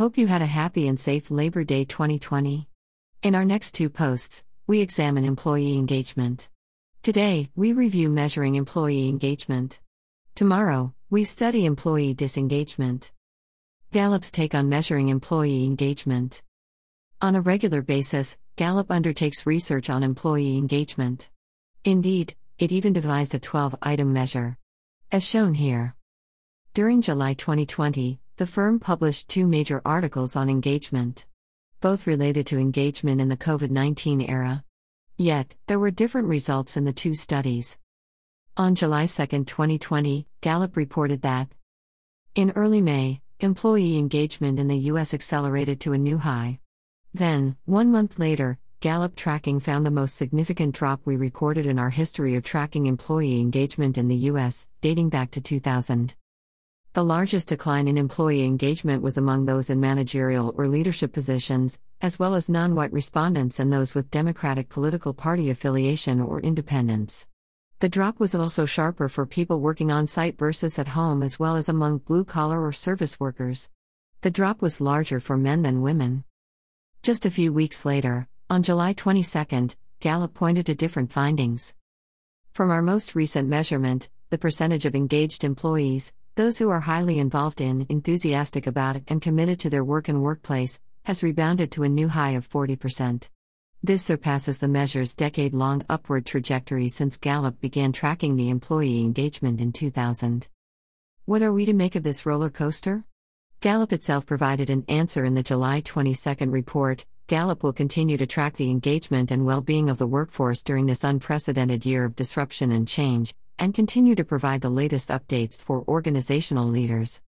Hope you had a happy and safe Labor Day 2020. In our next two posts, we examine employee engagement. Today, we review measuring employee engagement. Tomorrow, we study employee disengagement. Gallup's take on measuring employee engagement. On a regular basis, Gallup undertakes research on employee engagement. Indeed, it even devised a 12 item measure. As shown here. During July 2020, the firm published two major articles on engagement, both related to engagement in the COVID 19 era. Yet, there were different results in the two studies. On July 2, 2020, Gallup reported that in early May, employee engagement in the U.S. accelerated to a new high. Then, one month later, Gallup tracking found the most significant drop we recorded in our history of tracking employee engagement in the U.S., dating back to 2000. The largest decline in employee engagement was among those in managerial or leadership positions, as well as non white respondents and those with Democratic political party affiliation or independence. The drop was also sharper for people working on site versus at home, as well as among blue collar or service workers. The drop was larger for men than women. Just a few weeks later, on July 22, Gallup pointed to different findings. From our most recent measurement, the percentage of engaged employees, those who are highly involved in, enthusiastic about, it, and committed to their work and workplace, has rebounded to a new high of 40%. This surpasses the measure's decade long upward trajectory since Gallup began tracking the employee engagement in 2000. What are we to make of this roller coaster? Gallup itself provided an answer in the July 22 report, Gallup will continue to track the engagement and well being of the workforce during this unprecedented year of disruption and change, and continue to provide the latest updates for organizational leaders.